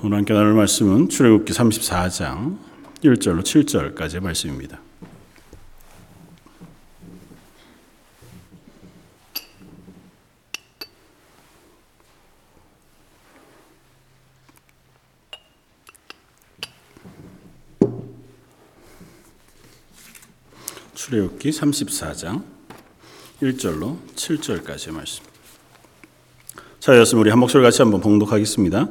오늘 함께 나눌 말씀은 출애굽기 34장 1절로 7절까지의 말씀입니다. 출애굽기 34장 1절로 7절까지의 말씀. 자, 여러분 우리 한 목소리 같이 한번 봉독하겠습니다.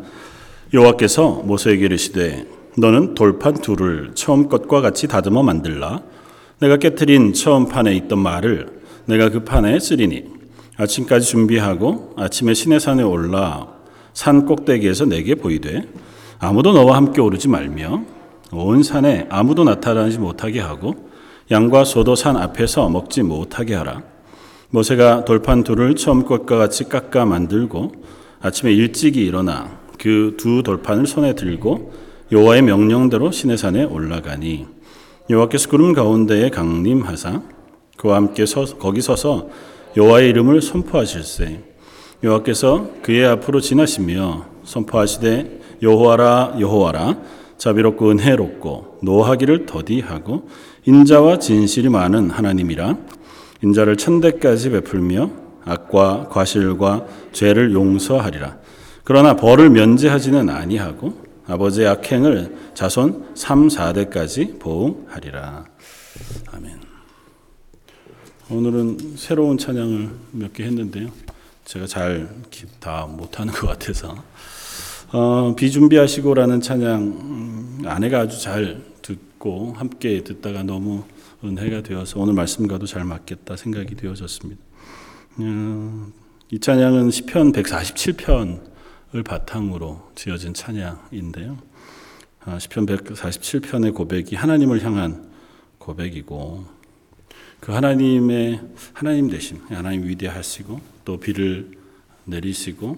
여호와께서 모세에게 이르시되 너는 돌판 둘을 처음 것과 같이 다듬어 만들라. 내가 깨뜨린 처음 판에 있던 말을 내가 그 판에 쓰리니 아침까지 준비하고 아침에 시내산에 올라 산 꼭대기에서 내게 보이되 아무도 너와 함께 오르지 말며 온 산에 아무도 나타나지 못하게 하고 양과 소도 산 앞에서 먹지 못하게 하라. 모세가 돌판 둘을 처음 것과 같이 깎아 만들고 아침에 일찍이 일어나 그 두 돌판을 손에 들고 여호와의 명령대로 시내산에 올라가니 여호와께서 구름 가운데에 강림하사 그와 함께 서, 거기 서서 여호와의 이름을 선포하실세. 여호와께서 그의 앞으로 지나시며 선포하시되 여호와라 여호와라 자비롭고 은혜롭고 노하기를 더디하고 인자와 진실이 많은 하나님이라. 인자를 천대까지 베풀며 악과 과실과 죄를 용서하리라 그러나 벌을 면제하지는 아니하고 아버지의 악행을 자손 3, 4대까지 보응하리라. 아멘. 오늘은 새로운 찬양을 몇 개 했는데요. 제가 잘 다 못하는 것 같아서 어, 비준비하시고라는 찬양 음, 아내가 아주 잘 듣고 함께 듣다가 너무 은혜가 되어서 오늘 말씀과도 잘 맞겠다 생각이 되어졌습니다. 어, 이 찬양은 시편 147편 을 바탕으로 지어진 찬양인데요. 아, 시편 147편의 고백이 하나님을 향한 고백이고 그 하나님의 하나님 되심, 하나님 위대하시고 또 비를 내리시고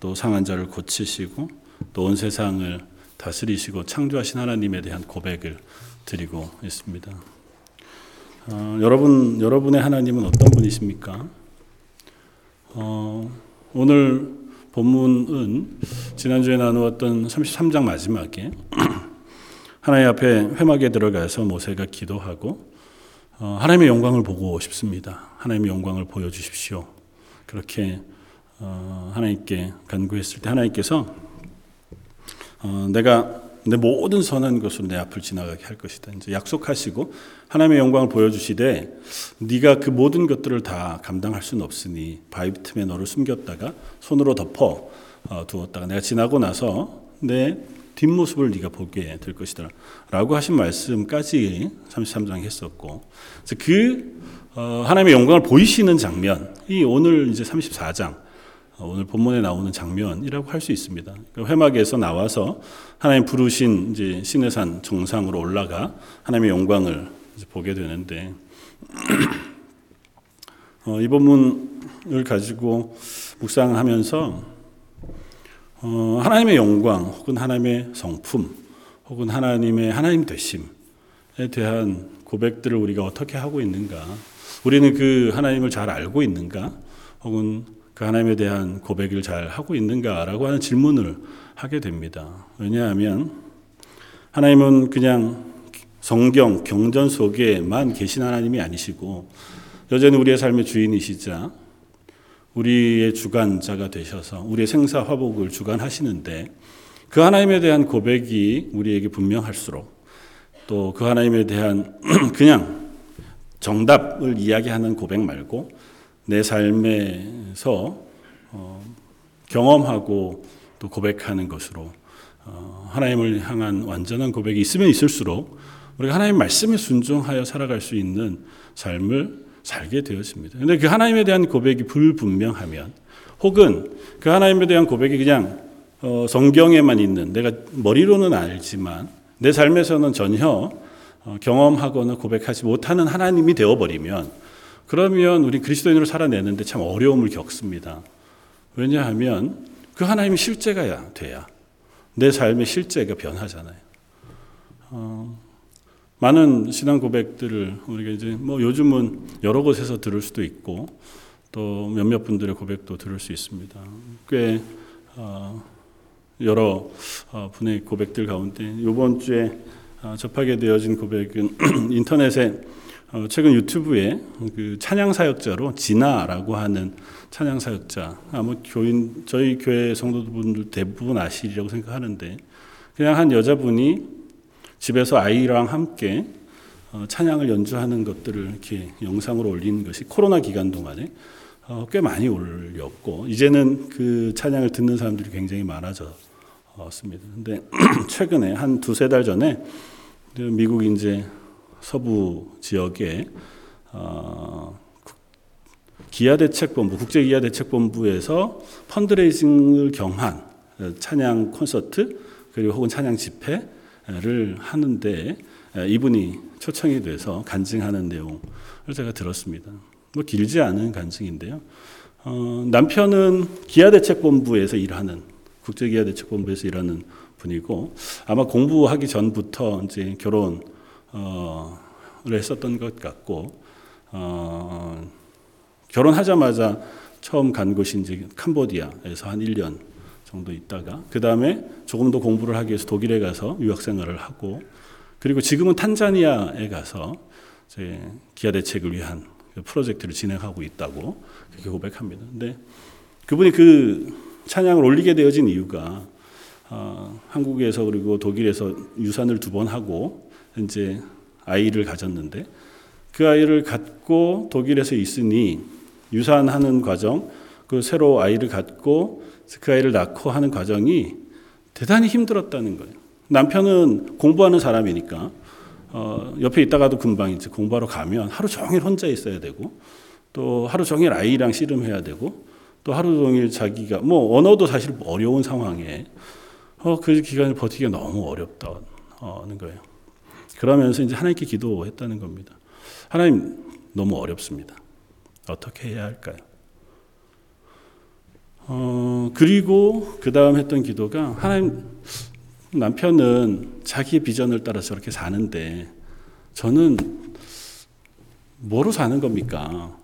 또 상한 자를 고치시고 또 온 세상을 다스리시고 창조하신 하나님에 대한 고백을 드리고 있습니다. 어, 여러분 여러분의 하나님은 어떤 분이십니까? 어, 오늘 본문은 지난주에 나누었던 33장 마지막에 하나님 앞에 회막에 들어가서 모세가 기도하고 어, 하나님의 영광을 보고 싶습니다. 하나님의 영광을 보여주십시오. 그렇게 어, 하나님께 간구했을 때 하나님께서 어, 내가 내 모든 선한 것으로 내 앞을 지나가게 할 것이다. 이제 약속하시고 하나님의 영광을 보여주시되 네가 그 모든 것들을 다 감당할 수는 없으니 바위 틈에 너를 숨겼다가 손으로 덮어 어, 두었다가 내가 지나고 나서 내 뒷모습을 네가 보게 될 것이다. 라고 하신 말씀까지 33장 했었고 그 어, 하나님의 영광을 보이시는 장면이 오늘 이제 34장 어, 오늘 본문에 나오는 장면이라고 할 수 있습니다. 그 회막에서 나와서 하나님 부르신 이제 시내산 정상으로 올라가 하나님의 영광을 보게 되는데 어, 이 본문을 가지고 묵상하면서 어, 하나님의 영광 혹은 하나님의 성품 혹은 하나님의 하나님 되심에 대한 고백들을 우리가 어떻게 하고 있는가? 우리는 그 하나님을 잘 알고 있는가? 혹은 그 하나님에 대한 고백을 잘 하고 있는가라고 하는 질문을 하게 됩니다. 왜냐하면 하나님은 그냥 성경, 경전 속에만 계신 하나님이 아니시고 여전히 우리의 삶의 주인이시자 우리의 주관자가 되셔서 우리의 생사 화복을 주관하시는데 그 하나님에 대한 고백이 우리에게 분명할수록 또 그 하나님에 대한 그냥 정답을 이야기하는 고백 말고 내 삶에서 어, 경험하고 또 고백하는 것으로 어, 하나님을 향한 완전한 고백이 있으면 있을수록 우리가 하나님 말씀에 순종하여 살아갈 수 있는 삶을 살게 되었습니다. 근데 그 하나님에 대한 고백이 불분명하면 혹은 그 하나님에 대한 고백이 그냥 어, 성경에만 있는 내가 머리로는 알지만 내 삶에서는 전혀 경험하거나 고백하지 못하는 하나님이 되어버리면 그러면 우리 그리스도인으로 살아내는데 참 어려움을 겪습니다. 왜냐하면 그 하나님이 실제가 돼야 내 삶의 실제가 변하잖아요. 어, 많은 신앙 고백들을 우리가 이제 뭐 요즘은 여러 곳에서 들을 수도 있고 또 몇몇 분들의 고백도 들을 수 있습니다. 꽤 어, 여러 어, 분의 고백들 가운데 이번 주에 어, 접하게 되어진 고백은 인터넷에 어, 최근 유튜브에 그 찬양 사역자로 진아라고 하는 찬양 사역자 아마 교인 저희 교회 성도분들 대부분 아시리라고 생각하는데 그냥 한 여자분이 집에서 아이랑 함께 어, 찬양을 연주하는 것들을 이렇게 영상으로 올리는 것이 코로나 기간 동안에 어, 꽤 많이 올렸고 이제는 그 찬양을 듣는 사람들이 굉장히 많아졌습니다. 근데 최근에 한 두세 달 전에 미국 이제 서부 지역에 어, 기아대책본부 국제기아대책본부에서 펀드레이징을 경한 찬양 콘서트 그리고 혹은 찬양 집회를 하는데 이분이 초청이 돼서 간증하는 내용을 제가 들었습니다. 뭐 길지 않은 간증인데요. 어, 남편은 기아대책본부에서 일하는 국제기아대책본부에서 일하는 분이고 아마 공부하기 전부터 이제 결혼 을 했었던 것 같고 어, 결혼하자마자 처음 간 곳이 이제 캄보디아에서 한 1년 정도 있다가 그 다음에 조금 더 공부를 하기 위해서 독일에 가서 유학 생활을 하고 그리고 지금은 탄자니아에 가서 이제 기아 대책을 위한 그 프로젝트를 진행하고 있다고 그렇게 고백합니다. 근데 그분이 그 찬양을 올리게 되어진 이유가 어, 한국에서 그리고 독일에서 유산을 두 번 하고 이제 아이를 가졌는데 그 아이를 갖고 독일에서 있으니 유산하는 과정, 그 새로 아이를 갖고 그 아이를 낳고 하는 과정이 대단히 힘들었다는 거예요. 남편은 공부하는 사람이니까 어, 옆에 있다가도 금방 이제 공부하러 가면 하루 종일 혼자 있어야 되고 또 하루 종일 아이랑 씨름해야 되고 또 하루 종일 자기가 뭐 언어도 사실 어려운 상황에 어, 그 기간을 버티기가 너무 어렵다는 거예요. 그러면서 이제 하나님께 기도했다는 겁니다. 하나님 너무 어렵습니다. 어떻게 해야 할까요? 어, 그리고 그 다음 했던 기도가 하나님 남편은 자기 비전을 따라 저렇게 사는데 저는 뭐로 사는 겁니까?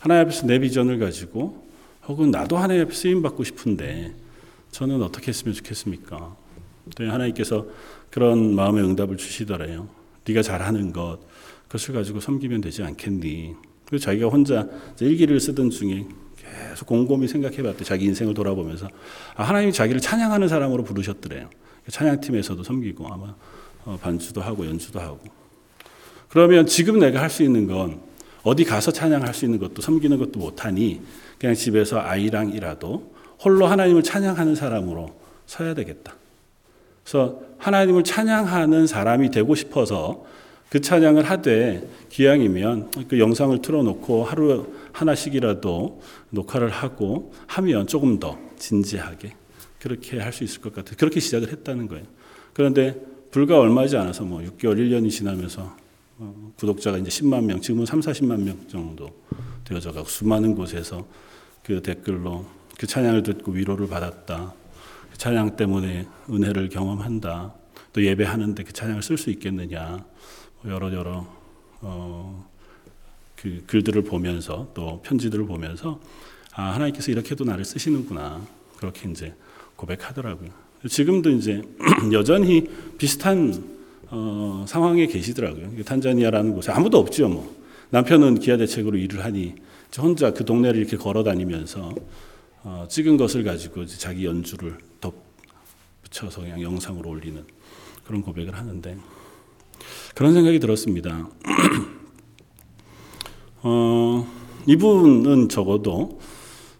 하나님 앞에서 내 비전을 가지고 혹은 나도 하나님 앞에 쓰임 받고 싶은데 저는 어떻게 했으면 좋겠습니까? 하나님께서 그런 마음의 응답을 주시더래요. 네가 잘하는 것 그것을 가지고 섬기면 되지 않겠니? 그래서 자기가 혼자 일기를 쓰던 중에 계속 곰곰이 생각해봤대. 자기 인생을 돌아보면서 아, 하나님이 자기를 찬양하는 사람으로 부르셨더래요. 찬양팀에서도 섬기고 아마 어, 반주도 하고 연주도 하고. 그러면 지금 내가 할 수 있는 건 어디 가서 찬양할 수 있는 것도 섬기는 것도 못하니 그냥 집에서 아이랑이라도 홀로 하나님을 찬양하는 사람으로 서야 되겠다. 그래서 하나님을 찬양하는 사람이 되고 싶어서 그 찬양을 하되 기왕이면 그 영상을 틀어놓고 하루 하나씩이라도 녹화를 하고 하면 조금 더 진지하게 그렇게 할 수 있을 것 같아요. 그렇게 시작을 했다는 거예요. 그런데 불과 얼마지 않아서 뭐 6개월, 1년이 지나면서 어, 구독자가 이제 10만 명, 지금은 3, 40만 명 정도 되어져 가고 수많은 곳에서 그 댓글로 그 찬양을 듣고 위로를 받았다. 그 찬양 때문에 은혜를 경험한다. 또 예배하는데 그 찬양을 쓸 수 있겠느냐. 뭐 여러 여러 어, 그 글들을 보면서 또 편지들을 보면서 아 하나님께서 이렇게도 나를 쓰시는구나 그렇게 이제 고백하더라고요. 지금도 이제 여전히 비슷한 어, 상황에 계시더라고요. 탄자니아라는 곳에 아무도 없죠, 뭐. 남편은 기아 대책으로 일을 하니 혼자 그 동네를 이렇게 걸어 다니면서 어, 찍은 것을 가지고 자기 연주를 덧 붙여서 그냥 영상으로 올리는 그런 고백을 하는데 그런 생각이 들었습니다. 어, 이분은 적어도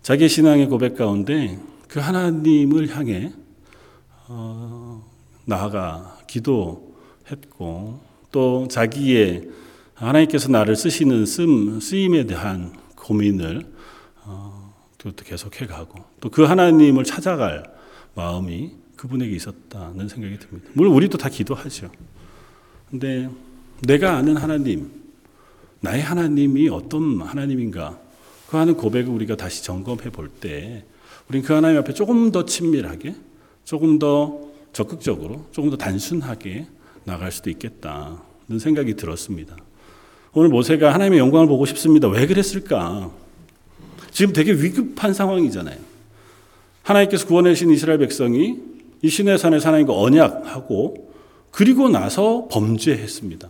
자기 신앙의 고백 가운데 그 하나님을 향해 어, 나아가 기도했고 또 자기의 하나님께서 나를 쓰시는 쓰임, 쓰임에 대한 고민을 어, 그것도 계속해 가고 또 그 하나님을 찾아갈 마음이 그분에게 있었다는 생각이 듭니다. 물론 우리도 다 기도하죠. 근데 내가 아는 하나님, 나의 하나님이 어떤 하나님인가 그 하는 고백을 우리가 다시 점검해 볼 때, 우리는 그 하나님 앞에 조금 더 친밀하게, 조금 더 적극적으로, 조금 더 단순하게 나갈 수도 있겠다는 생각이 들었습니다. 오늘 모세가 하나님의 영광을 보고 싶습니다. 왜 그랬을까? 지금 되게 위급한 상황이잖아요. 하나님께서 구원하신 이스라엘 백성이 이 시내산의 하나님과 언약하고 그리고 나서 범죄했습니다.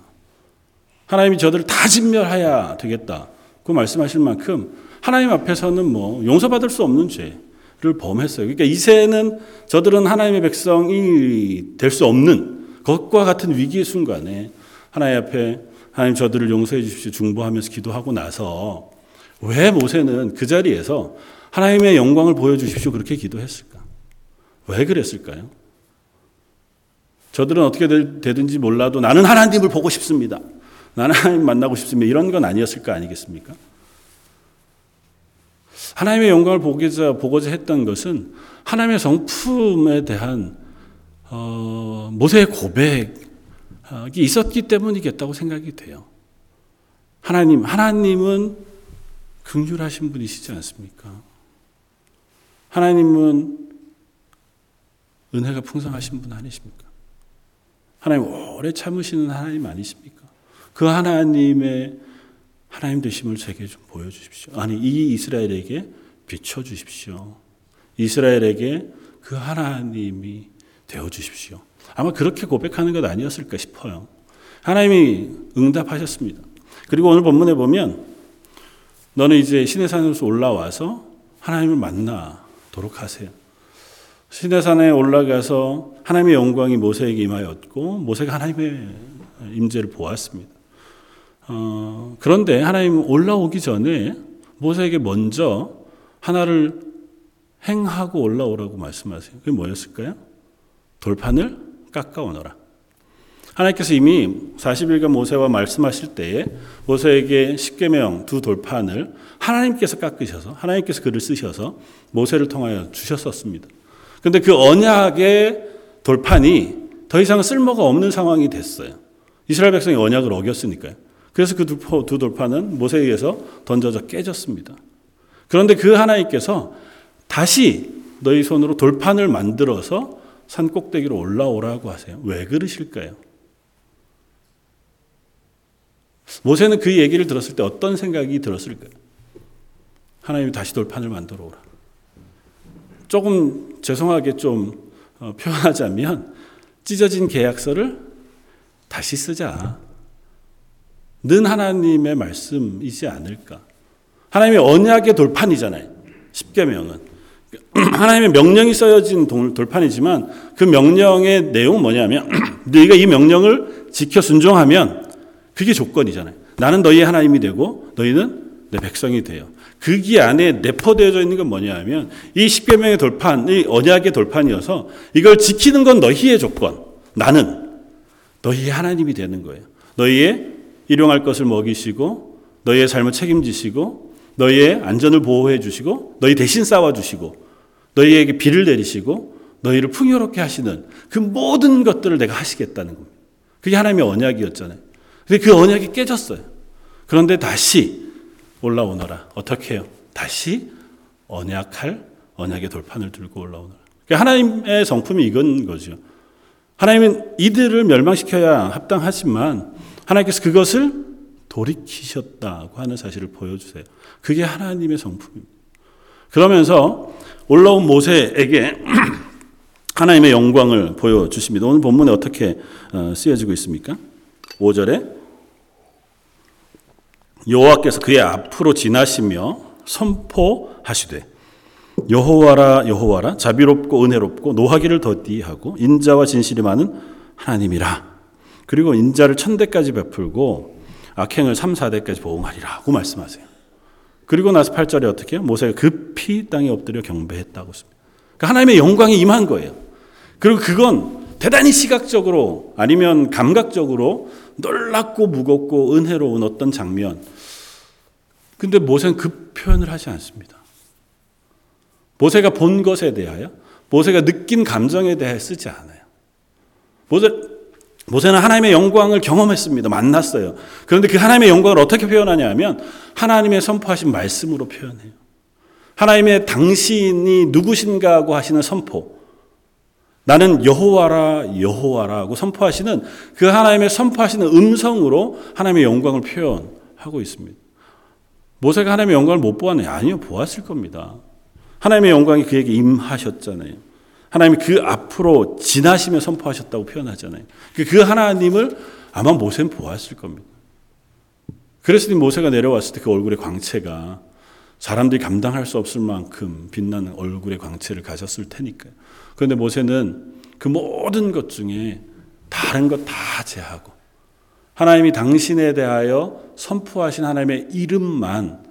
하나님이 저들을 다 진멸해야 되겠다. 그 말씀하실 만큼 하나님 앞에서는 뭐 용서받을 수 없는 죄를 범했어요. 그러니까 이제는 저들은 하나님의 백성이 될 수 없는 것과 같은 위기의 순간에 하나님 앞에 하나님 저들을 용서해 주십시오 중보하면서 기도하고 나서 왜 모세는 그 자리에서 하나님의 영광을 보여주십시오 그렇게 기도했을까? 왜 그랬을까요? 저들은 어떻게 되든지 몰라도 나는 하나님을 보고 싶습니다. 나는 하나님 만나고 싶습니다. 이런 건 아니었을 거 아니겠습니까? 하나님의 영광을 보고자, 보고자 했던 것은 하나님의 성품에 대한 어, 모세의 고백이 있었기 때문이겠다고 생각이 돼요. 하나님, 하나님은 긍휼하신 분이시지 않습니까? 하나님은 은혜가 풍성하신 분 아니십니까? 하나님 오래 참으시는 하나님 아니십니까? 그 하나님의 하나님 되심을 제게 좀 보여주십시오. 아니, 이 이스라엘에게 비춰주십시오. 이스라엘에게 그 하나님이 되어주십시오. 아마 그렇게 고백하는 것 아니었을까 싶어요. 하나님이 응답하셨습니다. 그리고 오늘 본문에 보면 너는 이제 시내산에서 올라와서 하나님을 만나도록 하세요. 시내산에 올라가서 하나님의 영광이 모세에게 임하였고 모세가 하나님의 임재를 보았습니다. 어, 그런데 하나님 올라오기 전에 모세에게 먼저 하나를 행하고 올라오라고 말씀하세요. 그게 뭐였을까요? 돌판을 깎아오너라. 하나님께서 이미 40일간 모세와 말씀하실 때에 모세에게 십계명 두 돌판을 하나님께서 깎으셔서 하나님께서 글을 쓰셔서 모세를 통하여 주셨었습니다. 근데 그 언약의 돌판이 더 이상 쓸모가 없는 상황이 됐어요. 이스라엘 백성이 언약을 어겼으니까요. 그래서 그 두 돌판은 모세에 의해서 던져져 깨졌습니다. 그런데 그 하나님께서 다시 너희 손으로 돌판을 만들어서 산 꼭대기로 올라오라고 하세요. 왜 그러실까요? 모세는 그 얘기를 들었을 때 어떤 생각이 들었을까요? 하나님이 다시 돌판을 만들어 오라. 조금 죄송하게 좀 어, 표현하자면 찢어진 계약서를 다시 쓰자. 는 하나님의 말씀이지 않을까. 하나님의 언약의 돌판이잖아요. 십계명은 하나님의 명령이 써여진 돌판이지만 그 명령의 내용은 뭐냐면 너희가 이 명령을 지켜 순종하면 그게 조건이잖아요. 나는 너희의 하나님이 되고 너희는 내 백성이 돼요. 그기 안에 내포되어져 있는 건 뭐냐면 이 십계명의 돌판, 이 언약의 돌판이어서 이걸 지키는 건 너희의 조건. 나는 너희의 하나님이 되는 거예요. 너희의 일용할 것을 먹이시고 너희의 삶을 책임지시고 너희의 안전을 보호해 주시고 너희 대신 싸워 주시고 너희에게 비를 내리시고 너희를 풍요롭게 하시는 그 모든 것들을 내가 하시겠다는 겁니다. 그게 하나님의 언약이었잖아요. 근데 그 언약이 깨졌어요. 그런데 다시 올라오너라. 어떻게 해요? 다시 언약할 언약의 돌판을 들고 올라오너라. 그러니까 하나님의 성품이 이건 거죠. 하나님은 이들을 멸망시켜야 합당하지만 하나님께서 그것을 돌이키셨다고 하는 사실을 보여주세요. 그게 하나님의 성품입니다. 그러면서 올라온 모세에게 하나님의 영광을 보여주십니다. 오늘 본문에 어떻게 어, 쓰여지고 있습니까? 5절에 여호와께서 그의 앞으로 지나시며 선포하시되 여호와라 여호와라 자비롭고 은혜롭고 노하기를 더디하고 인자와 진실이 많은 하나님이라. 그리고 인자를 천대까지 베풀고 악행을 3, 4대까지 보응하리라고 말씀하세요. 그리고 나서 8절에 어떻게 해요? 모세가 급히 땅에 엎드려 경배했다고 씁니다. 그러니까 하나님의 영광이 임한 거예요. 그리고 그건 대단히 시각적으로 아니면 감각적으로 놀랍고 무겁고 은혜로운 어떤 장면. 근데 모세는 그 표현을 하지 않습니다. 모세가 본 것에 대하여, 모세가 느낀 감정에 대해 쓰지 않아요. 모세, 모세는 하나님의 영광을 경험했습니다. 만났어요. 그런데 그 하나님의 영광을 어떻게 표현하냐 하면 하나님의 선포하신 말씀으로 표현해요. 하나님의 당신이 누구신가 하고 하시는 선포. 나는 여호와라 여호와라고 선포하시는 그 하나님의 선포하시는 음성으로 하나님의 영광을 표현하고 있습니다. 모세가 하나님의 영광을 못 보았나요? 아니요, 보았을 겁니다. 하나님의 영광이 그에게 임하셨잖아요. 하나님이 그 앞으로 지나시며 선포하셨다고 표현하잖아요. 그, 그 하나님을 아마 모세는 보았을 겁니다. 그랬으니 모세가 내려왔을 때 그 얼굴의 광채가 사람들이 감당할 수 없을 만큼 빛나는 얼굴의 광채를 가졌을 테니까요. 그런데 모세는 그 모든 것 중에 다른 것 다 제하고 하나님이 당신에 대하여 선포하신 하나님의 이름만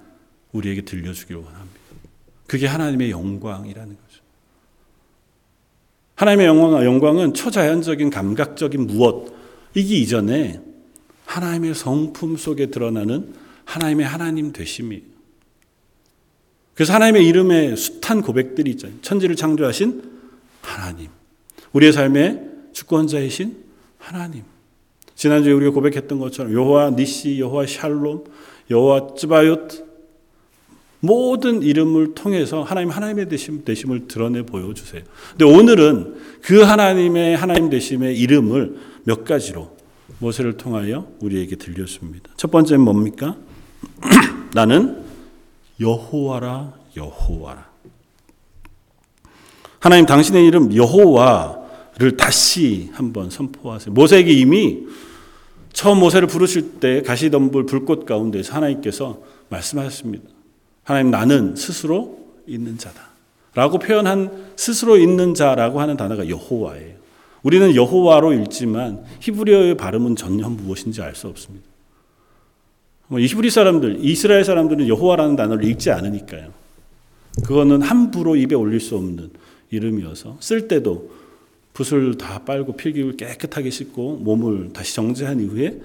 우리에게 들려주기를 원합니다. 그게 하나님의 영광이라는 거죠. 하나님의 영광, 영광은 초자연적인 감각적인 무엇 이기 이전에 하나님의 성품 속에 드러나는 하나님의 하나님 되심이에요. 그래서 하나님의 이름에 숱한 고백들이 있잖아요. 천지를 창조하신 하나님. 우리의 삶의 주권자이신 하나님. 지난주에 우리가 고백했던 것처럼 여호와 니시, 여호와 샬롬, 여호와 쯔바요트 모든 이름을 통해서 하나님 하나님의 되심, 되심을 드러내 보여주세요. 근데 오늘은 그 하나님의 하나님 되심의 이름을 몇 가지로 모세를 통하여 우리에게 들려줍니다. 첫 번째는 뭡니까? 나는 여호와라 여호와라. 하나님 당신의 이름 여호와를 다시 한번 선포하세요. 모세에게 이미 처음 모세를 부르실 때 가시덤불 불꽃 가운데서 하나님께서 말씀하셨습니다. 하나님 나는 스스로 있는 자다. 라고 표현한 스스로 있는 자라고 하는 단어가 여호와예요. 우리는 여호와로 읽지만 히브리어의 발음은 전혀 무엇인지 알 수 없습니다. 뭐 히브리 사람들, 이스라엘 사람들은 여호와라는 단어를 읽지 않으니까요. 그거는 함부로 입에 올릴 수 없는 이름이어서 쓸 때도 붓을 다 빨고 필기를 깨끗하게 씻고 몸을 다시 정제한 이후에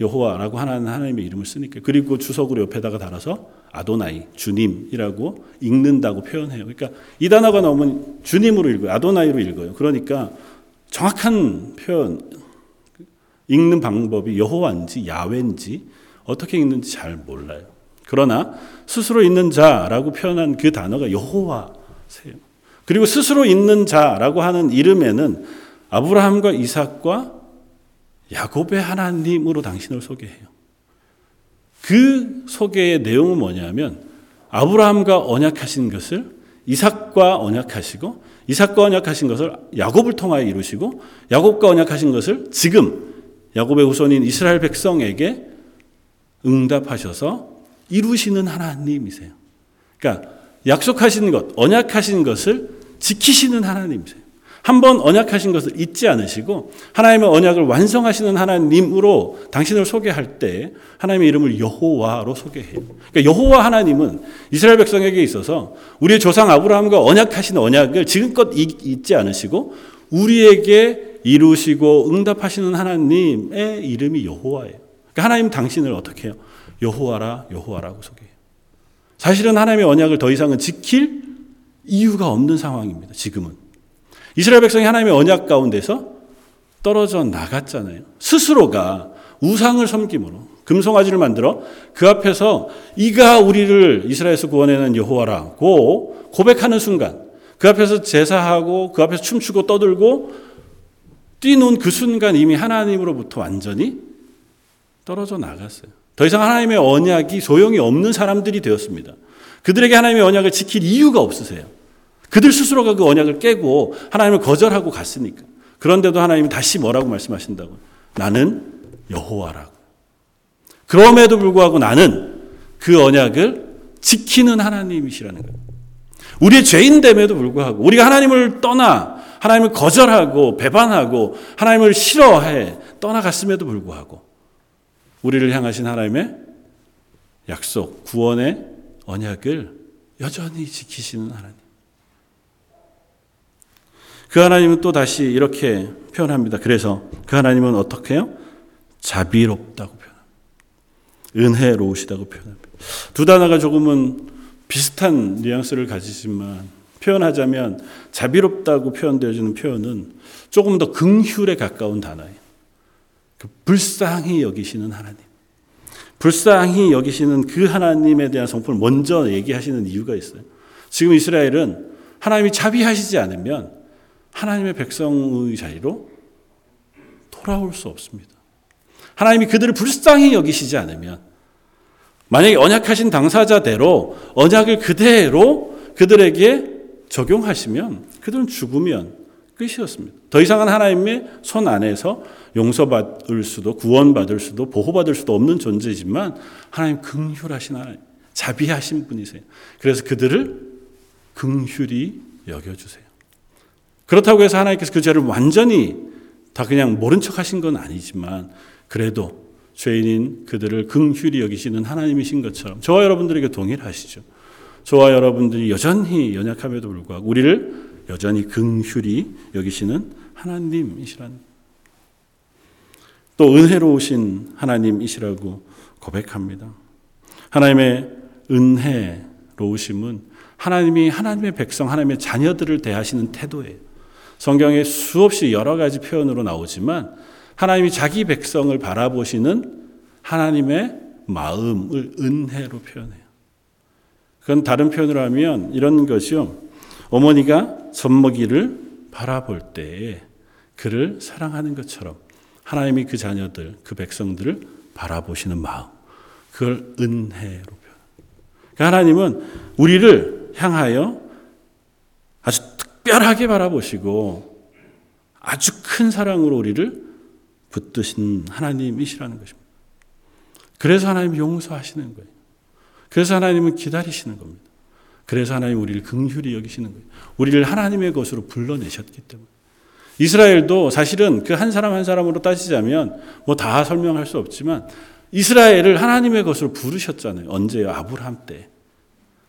여호와라고 하는 하나님의 이름을 쓰니까 그리고 주석으로 옆에다가 달아서 아도나이 주님이라고 읽는다고 표현해요. 그러니까 이 단어가 나오면 주님으로 읽어요. 아도나이로 읽어요. 그러니까 정확한 표현 읽는 방법이 여호와인지 야훼인지 어떻게 읽는지 잘 몰라요. 그러나 스스로 있는 자라고 표현한 그 단어가 여호와세요. 그리고 스스로 있는 자라고 하는 이름에는 아브라함과 이삭과 야곱의 하나님으로 당신을 소개해요. 그 소개의 내용은 뭐냐면 아브라함과 언약하신 것을 이삭과 언약하시고 이삭과 언약하신 것을 야곱을 통하여 이루시고 야곱과 언약하신 것을 지금 야곱의 후손인 이스라엘 백성에게 응답하셔서 이루시는 하나님이세요. 그러니까 약속하신 것, 언약하신 것을 지키시는 하나님이세요. 한번 언약하신 것을 잊지 않으시고 하나님의 언약을 완성하시는 하나님으로 당신을 소개할 때 하나님의 이름을 여호와로 소개해요. 그러니까 여호와 하나님은 이스라엘 백성에게 있어서 우리의 조상 아브라함과 언약하신 언약을 지금껏 잊지 않으시고 우리에게 이루시고 응답하시는 하나님의 이름이 여호와예요. 그러니까 하나님 당신을 어떻게 해요? 여호와라 여호와라고 소개해요. 사실은 하나님의 언약을 더 이상은 지킬 이유가 없는 상황입니다. 지금은. 이스라엘 백성이 하나님의 언약 가운데서 떨어져 나갔잖아요. 스스로가 우상을 섬김으로 금송아지를 만들어 그 앞에서 이가 우리를 이스라엘에서 구원해낸 여호와라고 고백하는 순간 그 앞에서 제사하고 그 앞에서 춤추고 떠들고 뛰는 그 순간 이미 하나님으로부터 완전히 떨어져 나갔어요. 더 이상 하나님의 언약이 소용이 없는 사람들이 되었습니다. 그들에게 하나님의 언약을 지킬 이유가 없으세요. 그들 스스로가 그 언약을 깨고 하나님을 거절하고 갔으니까. 그런데도 하나님이 다시 뭐라고 말씀하신다고? 나는 여호와라고. 그럼에도 불구하고 나는 그 언약을 지키는 하나님이시라는 거예요. 우리의 죄인됨에도 불구하고 우리가 하나님을 떠나 하나님을 거절하고 배반하고 하나님을 싫어해 떠나갔음에도 불구하고 우리를 향하신 하나님의 약속, 구원의 언약을 여전히 지키시는 하나님. 그 하나님은 또 다시 이렇게 표현합니다. 그래서 그 하나님은 어떻게 해요? 자비롭다고 표현합니다. 은혜로우시다고 표현합니다. 두 단어가 조금은 비슷한 뉘앙스를 가지지만 표현하자면 자비롭다고 표현되어지는 표현은 조금 더 긍휼에 가까운 단어예요. 그 불쌍히 여기시는 하나님. 불쌍히 여기시는 그 하나님에 대한 성품을 먼저 얘기하시는 이유가 있어요. 지금 이스라엘은 하나님이 자비하시지 않으면 하나님의 백성의 자리로 돌아올 수 없습니다. 하나님이 그들을 불쌍히 여기시지 않으면 만약에 언약하신 당사자대로 언약을 그대로 그들에게 적용하시면 그들은 죽으면 끝이었습니다. 더 이상은 하나님의 손 안에서 용서받을 수도 구원받을 수도 보호받을 수도 없는 존재지만 하나님 긍휼하신 하나님, 자비하신 분이세요. 그래서 그들을 긍휼히 여겨주세요. 그렇다고 해서 하나님께서 그 죄를 완전히 다 그냥 모른 척 하신 건 아니지만 그래도 죄인인 그들을 긍휼히 여기시는 하나님이신 것처럼 저와 여러분들에게 동일하시죠. 저와 여러분들이 여전히 연약함에도 불구하고 우리를 여전히 긍휼히 여기시는 하나님이시라는 또 은혜로우신 하나님이시라고 고백합니다. 하나님의 은혜로우심은 하나님이 하나님의 백성, 하나님의 자녀들을 대하시는 태도예요. 성경에 수없이 여러 가지 표현으로 나오지만 하나님이 자기 백성을 바라보시는 하나님의 마음을 은혜로 표현해요. 그건 다른 표현으로 하면 이런 것이요. 어머니가 젖먹이를 바라볼 때에 그를 사랑하는 것처럼 하나님이 그 자녀들, 그 백성들을 바라보시는 마음. 그걸 은혜로 표현. 그러니까 하나님은 우리를 향하여 아주 특별하게 바라보시고 아주 큰 사랑으로 우리를 붙드신 하나님이시라는 것입니다. 그래서 하나님 용서하시는 거예요. 그래서 하나님은 기다리시는 겁니다. 그래서 하나님 우리를 긍휼히 여기시는 거예요. 우리를 하나님의 것으로 불러내셨기 때문에. 이스라엘도 사실은 그 한 사람 한 사람으로 따지자면 뭐 다 설명할 수 없지만 이스라엘을 하나님의 것으로 부르셨잖아요. 언제요? 아브라함 때.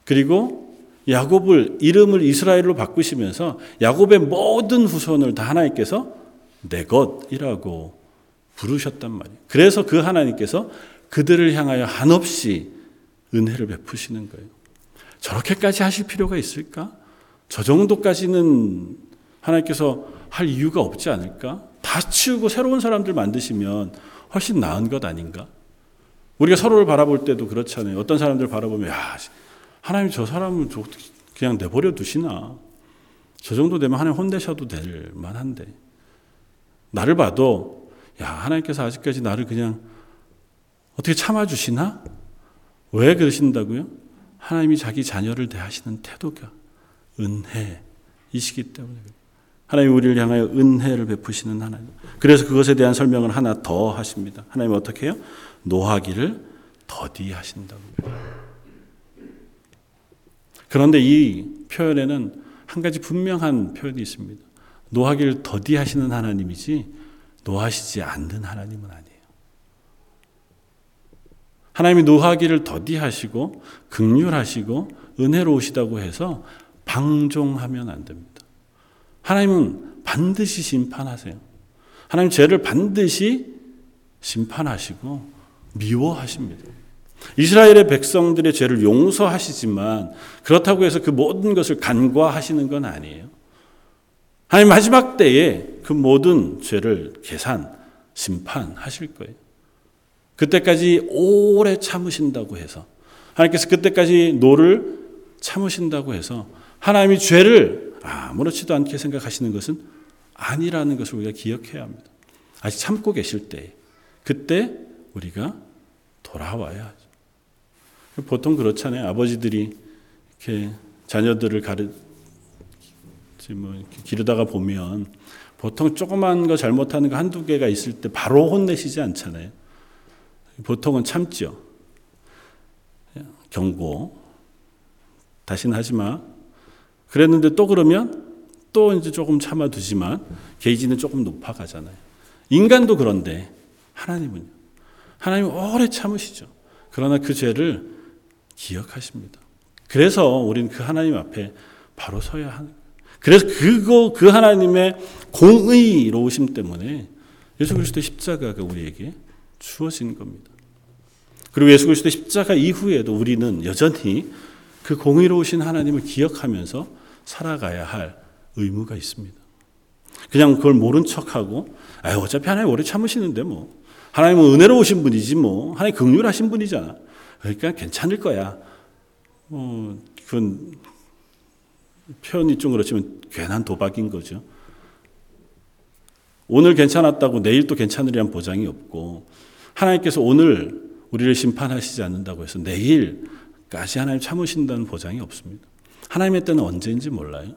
그리고 야곱을 이름을 이스라엘로 바꾸시면서 야곱의 모든 후손을 다 하나님께서 내 것이라고 부르셨단 말이에요. 그래서 그 하나님께서 그들을 향하여 한없이 은혜를 베푸시는 거예요. 저렇게까지 하실 필요가 있을까? 저 정도까지는 하나님께서 할 이유가 없지 않을까? 다 치우고 새로운 사람들 만드시면 훨씬 나은 것 아닌가? 우리가 서로를 바라볼 때도 그렇잖아요. 어떤 사람들 바라보면, 야, 하나님 저 사람은 그냥 내버려 두시나? 저 정도 되면 하나님 혼내셔도 될 만한데. 나를 봐도, 야, 하나님께서 아직까지 나를 그냥 어떻게 참아주시나? 왜 그러신다고요? 하나님이 자기 자녀를 대하시는 태도가 은혜이시기 때문에 하나님 우리를 향하여 은혜를 베푸시는 하나님. 그래서 그것에 대한 설명을 하나 더 하십니다. 하나님 어떻게 해요? 노하기를 더디하신다고. 그런데 이 표현에는 한 가지 분명한 표현이 있습니다. 노하기를 더디하시는 하나님이지 노하시지 않는 하나님은 아니에요. 하나님이 노하기를 더디하시고 극률하시고 은혜로우시다고 해서 방종하면 안 됩니다. 하나님은 반드시 심판하세요. 하나님 죄를 반드시 심판하시고 미워하십니다. 이스라엘의 백성들의 죄를 용서하시지만 그렇다고 해서 그 모든 것을 간과하시는 건 아니에요. 하나님 마지막 때에 그 모든 죄를 계산, 심판하실 거예요. 그때까지 오래 참으신다고 해서 하나님께서 그때까지 노를 참으신다고 해서 하나님이 죄를 아무렇지도 않게 생각하시는 것은 아니라는 것을 우리가 기억해야 합니다. 아직 참고 계실 때 그때 우리가 돌아와야 하죠. 보통 그렇잖아요. 아버지들이 이렇게 자녀들을 가르 뭐 기르다가 보면 보통 조그만 거 잘못하는 거 한두 개가 있을 때 바로 혼내시지 않잖아요. 보통은 참죠. 경고. 다시는 하지 마. 그랬는데 또 그러면 또 이제 조금 참아두지만 게이지는 조금 높아가잖아요. 인간도 그런데 하나님은요. 하나님 오래 참으시죠. 그러나 그 죄를 기억하십니다. 그래서 우리는 그 하나님 앞에 바로 서야 하는. 그래서 그거 그 하나님의 공의로우심 때문에 예수 그리스도의 십자가가 우리에게 주어진 겁니다. 그리고 예수 그리스도 십자가 이후에도 우리는 여전히 그 공의로우신 하나님을 기억하면서 살아가야 할 의무가 있습니다. 그냥 그걸 모른 척하고, 아 어차피 하나님 오래 참으시는데 뭐. 하나님은 은혜로우신 분이지 뭐. 하나님 극률하신 분이잖아. 그러니까 괜찮을 거야. 뭐, 그건 표현이 좀 그렇지만 괜한 도박인 거죠. 오늘 괜찮았다고 내일 또 괜찮으리란 보장이 없고, 하나님께서 오늘 우리를 심판하시지 않는다고 해서 내일까지 하나님 참으신다는 보장이 없습니다. 하나님의 때는 언제인지 몰라요.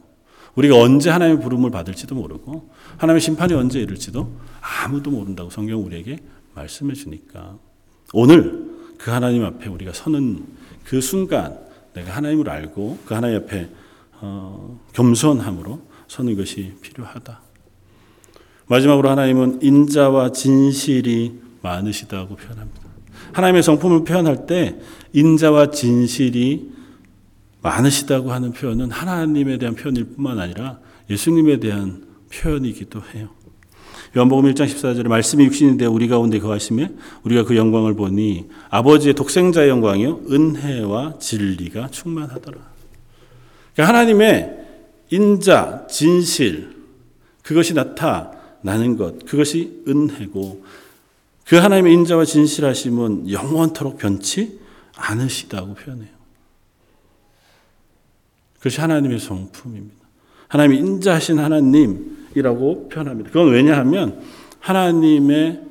우리가 언제 하나님의 부름을 받을지도 모르고 하나님의 심판이 언제 이를지도 아무도 모른다고 성경 우리에게 말씀해 주니까 오늘 그 하나님 앞에 우리가 서는 그 순간 내가 하나님을 알고 그 하나님 앞에 어, 겸손함으로 서는 것이 필요하다. 마지막으로 하나님은 인자와 진실이 많으시다고 표현합니다. 하나님의 성품을 표현할 때 인자와 진실이 많으시다고 하는 표현은 하나님에 대한 표현일 뿐만 아니라 예수님에 대한 표현이기도 해요. 요한복음 1장 14절에 말씀이 육신이 되어 우리 가운데 거하심에 우리가 그 영광을 보니 아버지의 독생자의 영광이요 은혜와 진리가 충만하더라. 그러니까 하나님의 인자, 진실 그것이 나타 나는 것 그것이 은혜고 그 하나님의 인자와 진실하심은 영원토록 변치 않으시다고 표현해요. 그것이 하나님의 성품입니다. 하나님이 인자하신 하나님이라고 표현합니다. 그건 왜냐하면 하나님의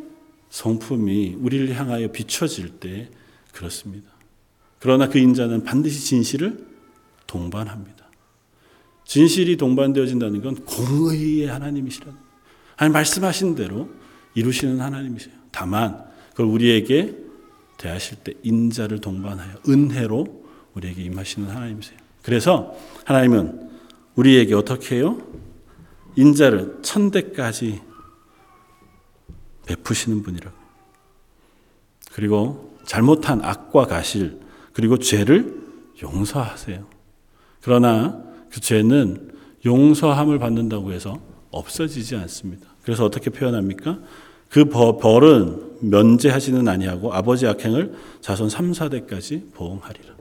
성품이 우리를 향하여 비춰질 때 그렇습니다. 그러나 그 인자는 반드시 진실을 동반합니다. 진실이 동반되어진다는 건 공의의 하나님이시라는 하나님 말씀하신 대로 이루시는 하나님이세요. 다만 그걸 우리에게 대하실 때 인자를 동반하여 은혜로 우리에게 임하시는 하나님이세요. 그래서 하나님은 우리에게 어떻게 해요? 인자를 천대까지 베푸시는 분이라고. 그리고 잘못한 악과 가실 그리고 죄를 용서하세요. 그러나 그 죄는 용서함을 받는다고 해서 없어지지 않습니다. 그래서 어떻게 표현합니까? 그 벌은 면제하지는 아니하고 아버지 악행을 자손 3, 4대까지 보응하리라.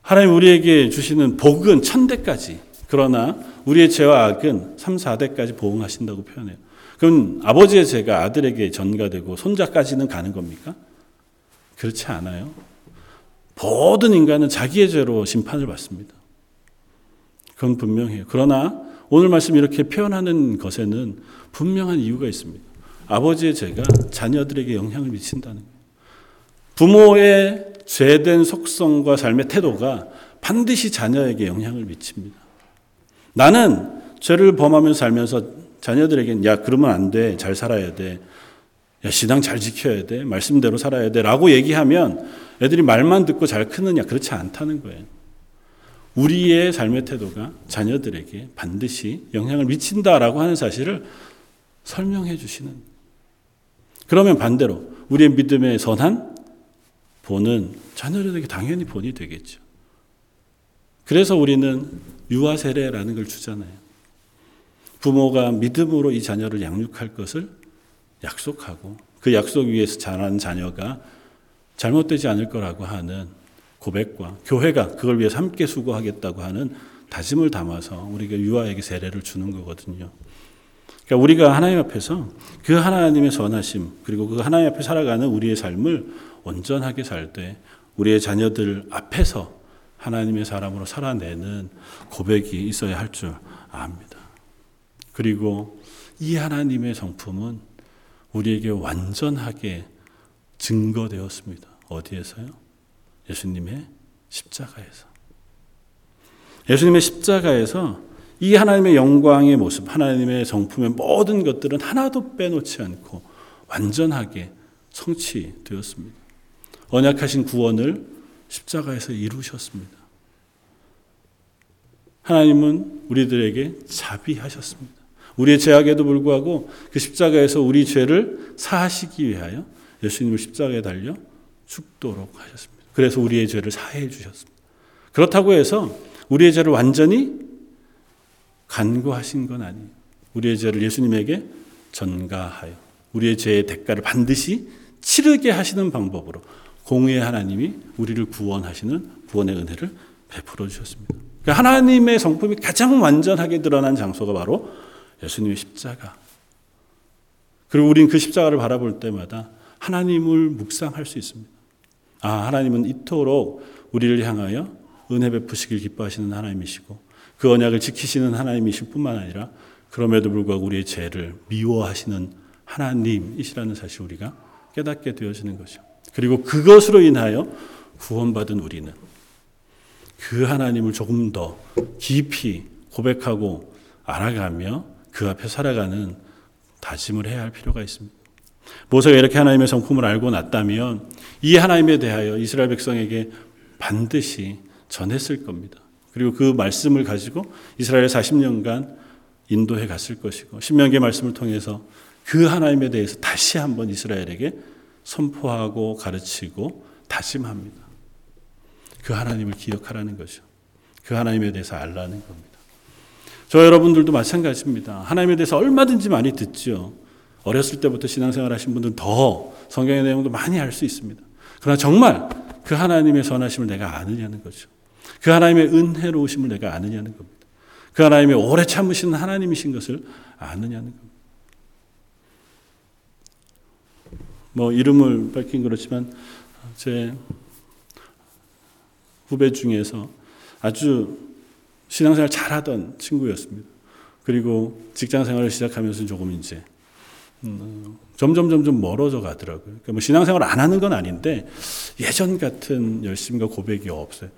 하나님 우리에게 주시는 복은 천대까지 그러나 우리의 죄와 악은 3, 4대까지 보응하신다고 표현해요. 그럼 아버지의 죄가 아들에게 전가되고 손자까지는 가는 겁니까? 그렇지 않아요. 모든 인간은 자기의 죄로 심판을 받습니다. 그건 분명해요. 그러나 오늘 말씀 이렇게 표현하는 것에는 분명한 이유가 있습니다. 아버지의 죄가 자녀들에게 영향을 미친다는. 부모의 죄된 속성과 삶의 태도가 반드시 자녀에게 영향을 미칩니다. 나는 죄를 범하면서 살면서 자녀들에게는 야 그러면 안 돼. 잘 살아야 돼. 야 신앙 잘 지켜야 돼. 말씀대로 살아야 돼라고 얘기하면 애들이 말만 듣고 잘 크느냐 그렇지 않다는 거예요. 우리의 삶의 태도가 자녀들에게 반드시 영향을 미친다라고 하는 사실을 설명해 주시는. 그러면 반대로 우리의 믿음의 선한 본은 자녀들에게 당연히 본이 되겠죠. 그래서 우리는 유아 세례라는 걸 주잖아요. 부모가 믿음으로 이 자녀를 양육할 것을 약속하고 그 약속 위에서 자란 자녀가 잘못되지 않을 거라고 하는 고백과 교회가 그걸 위해서 함께 수고하겠다고 하는 다짐을 담아서 우리가 유아에게 세례를 주는 거거든요. 그러니까 우리가 하나님 앞에서 그 하나님의 선하심 그리고 그 하나님 앞에 살아가는 우리의 삶을 온전하게 살 때 우리의 자녀들 앞에서 하나님의 사람으로 살아내는 고백이 있어야 할 줄 압니다. 그리고 이 하나님의 성품은 우리에게 완전하게 증거되었습니다. 어디에서요? 예수님의 십자가에서. 예수님의 십자가에서 이 하나님의 영광의 모습, 하나님의 성품의 모든 것들은 하나도 빼놓지 않고 완전하게 성취되었습니다. 언약하신 구원을 십자가에서 이루셨습니다. 하나님은 우리들에게 자비하셨습니다. 우리의 죄악에도 불구하고 그 십자가에서 우리 죄를 사하시기 위하여 예수님을 십자가에 달려 죽도록 하셨습니다. 그래서 우리의 죄를 사해 주셨습니다. 그렇다고 해서 우리의 죄를 완전히 간구하신 건 아니에요. 우리의 죄를 예수님에게 전가하여 우리의 죄의 대가를 반드시 치르게 하시는 방법으로 공의의 하나님이 우리를 구원하시는 구원의 은혜를 베풀어 주셨습니다. 그러니까 하나님의 성품이 가장 완전하게 드러난 장소가 바로 예수님의 십자가. 그리고 우리는 그 십자가를 바라볼 때마다 하나님을 묵상할 수 있습니다. 아, 하나님은 이토록 우리를 향하여 은혜 베푸시길 기뻐하시는 하나님이시고 그 언약을 지키시는 하나님이실 뿐만 아니라 그럼에도 불구하고 우리의 죄를 미워하시는 하나님이시라는 사실 우리가 깨닫게 되어지는 거죠. 그리고 그것으로 인하여 구원받은 우리는 그 하나님을 조금 더 깊이 고백하고 알아가며 그 앞에 살아가는 다짐을 해야 할 필요가 있습니다. 모세가 이렇게 하나님의 성품을 알고 났다면 이 하나님에 대하여 이스라엘 백성에게 반드시 전했을 겁니다. 그리고 그 말씀을 가지고 이스라엘 40년간 인도해 갔을 것이고 신명기의 말씀을 통해서 그 하나님에 대해서 다시 한번 이스라엘에게 선포하고 가르치고 다짐합니다. 그 하나님을 기억하라는 거죠. 그 하나님에 대해서 알라는 겁니다. 저 여러분들도 마찬가지입니다. 하나님에 대해서 얼마든지 많이 듣죠. 어렸을 때부터 신앙생활 하신 분들은 더 성경의 내용도 많이 알 수 있습니다. 그러나 정말 그 하나님의 선하심을 내가 아느냐는 거죠. 그 하나님의 은혜로우심을 내가 아느냐는 겁니다. 그 하나님의 오래 참으시는 하나님이신 것을 아느냐는 겁니다. 뭐 이름을 밝힌 그렇지만 제 후배 중에서 아주 신앙생활 잘하던 친구였습니다. 그리고 직장 생활을 시작하면서 조금 이제 음, 점점 점점 멀어져 가더라고요. 그러니까 뭐 신앙생활 안 하는 건 아닌데 예전 같은 열심과 고백이 없어요.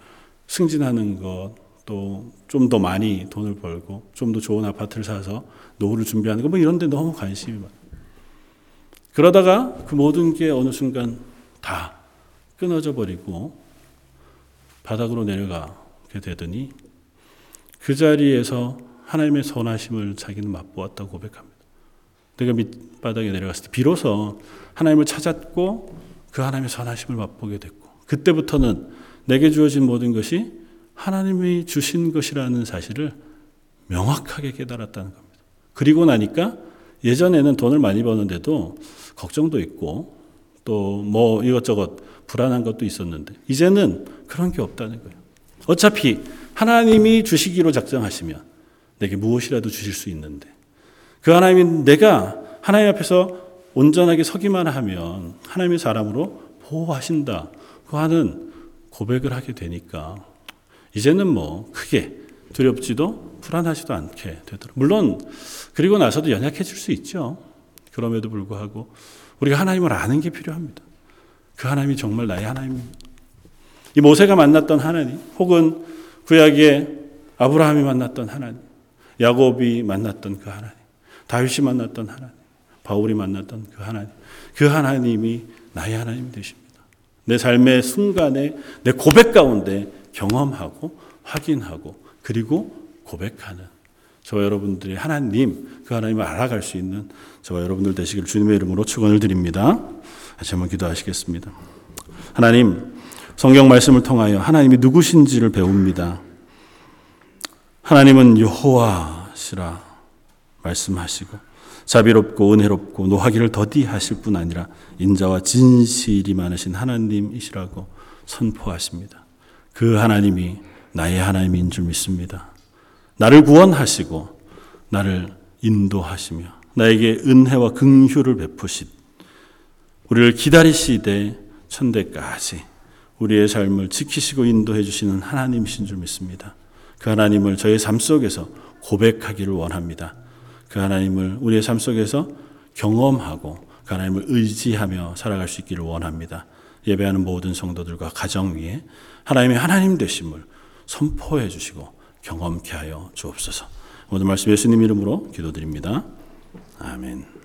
승진하는 것, 또 좀 더 많이 돈을 벌고 좀 더 좋은 아파트를 사서 노후를 준비하는 것, 뭐 이런 데 너무 관심이 많아요. 그러다가 그 모든 게 어느 순간 다 끊어져 버리고 바닥으로 내려가게 되더니 그 자리에서 하나님의 선하심을 자기는 맛보았다고 고백합니다. 내가 밑바닥에 내려갔을 때 비로소 하나님을 찾았고 그 하나님의 선하심을 맛보게 됐고 그때부터는 내게 주어진 모든 것이 하나님이 주신 것이라는 사실을 명확하게 깨달았다는 겁니다. 그리고 나니까 예전에는 돈을 많이 버는데도 걱정도 있고 또 뭐 이것저것 불안한 것도 있었는데 이제는 그런 게 없다는 거예요. 어차피 하나님이 주시기로 작정하시면 내게 무엇이라도 주실 수 있는데 그 하나님이 내가 하나님 앞에서 온전하게 서기만 하면 하나님의 사람으로 보호하신다. 그 하는 고백을 하게 되니까 이제는 뭐 크게 두렵지도 불안하지도 않게 되더라고요. 물론 그리고 나서도 연약해질 수 있죠. 그럼에도 불구하고 우리가 하나님을 아는 게 필요합니다. 그 하나님이 정말 나의 하나님입니다. 이 모세가 만났던 하나님, 혹은 구약의 아브라함이 만났던 하나님, 야곱이 만났던 그 하나님, 다윗이 만났던 하나님, 바울이 만났던 그 하나님, 그 하나님이 나의 하나님이 되십니다. 내 삶의 순간에 내 고백 가운데 경험하고 확인하고 그리고 고백하는 저와 여러분들이 하나님, 그 하나님을 알아갈 수 있는 저와 여러분들 되시길 주님의 이름으로 축원을 드립니다. 다시 한번 기도하시겠습니다. 하나님, 성경 말씀을 통하여 하나님이 누구신지를 배웁니다. 하나님은 여호와시라 말씀하시고 자비롭고 은혜롭고 노하기를 더디하실 뿐 아니라 인자와 진실이 많으신 하나님이시라고 선포하십니다. 그 하나님이 나의 하나님인 줄 믿습니다. 나를 구원하시고 나를 인도하시며 나에게 은혜와 긍휼을 베푸신 우리를 기다리시되 천대까지 우리의 삶을 지키시고 인도해 주시는 하나님이신 줄 믿습니다. 그 하나님을 저의 삶 속에서 고백하기를 원합니다. 그 하나님을 우리의 삶 속에서 경험하고 그 하나님을 의지하며 살아갈 수 있기를 원합니다. 예배하는 모든 성도들과 가정 위에 하나님의 하나님 되심을 선포해 주시고 경험케 하여 주옵소서. 오늘 말씀 예수님 이름으로 기도드립니다. 아멘.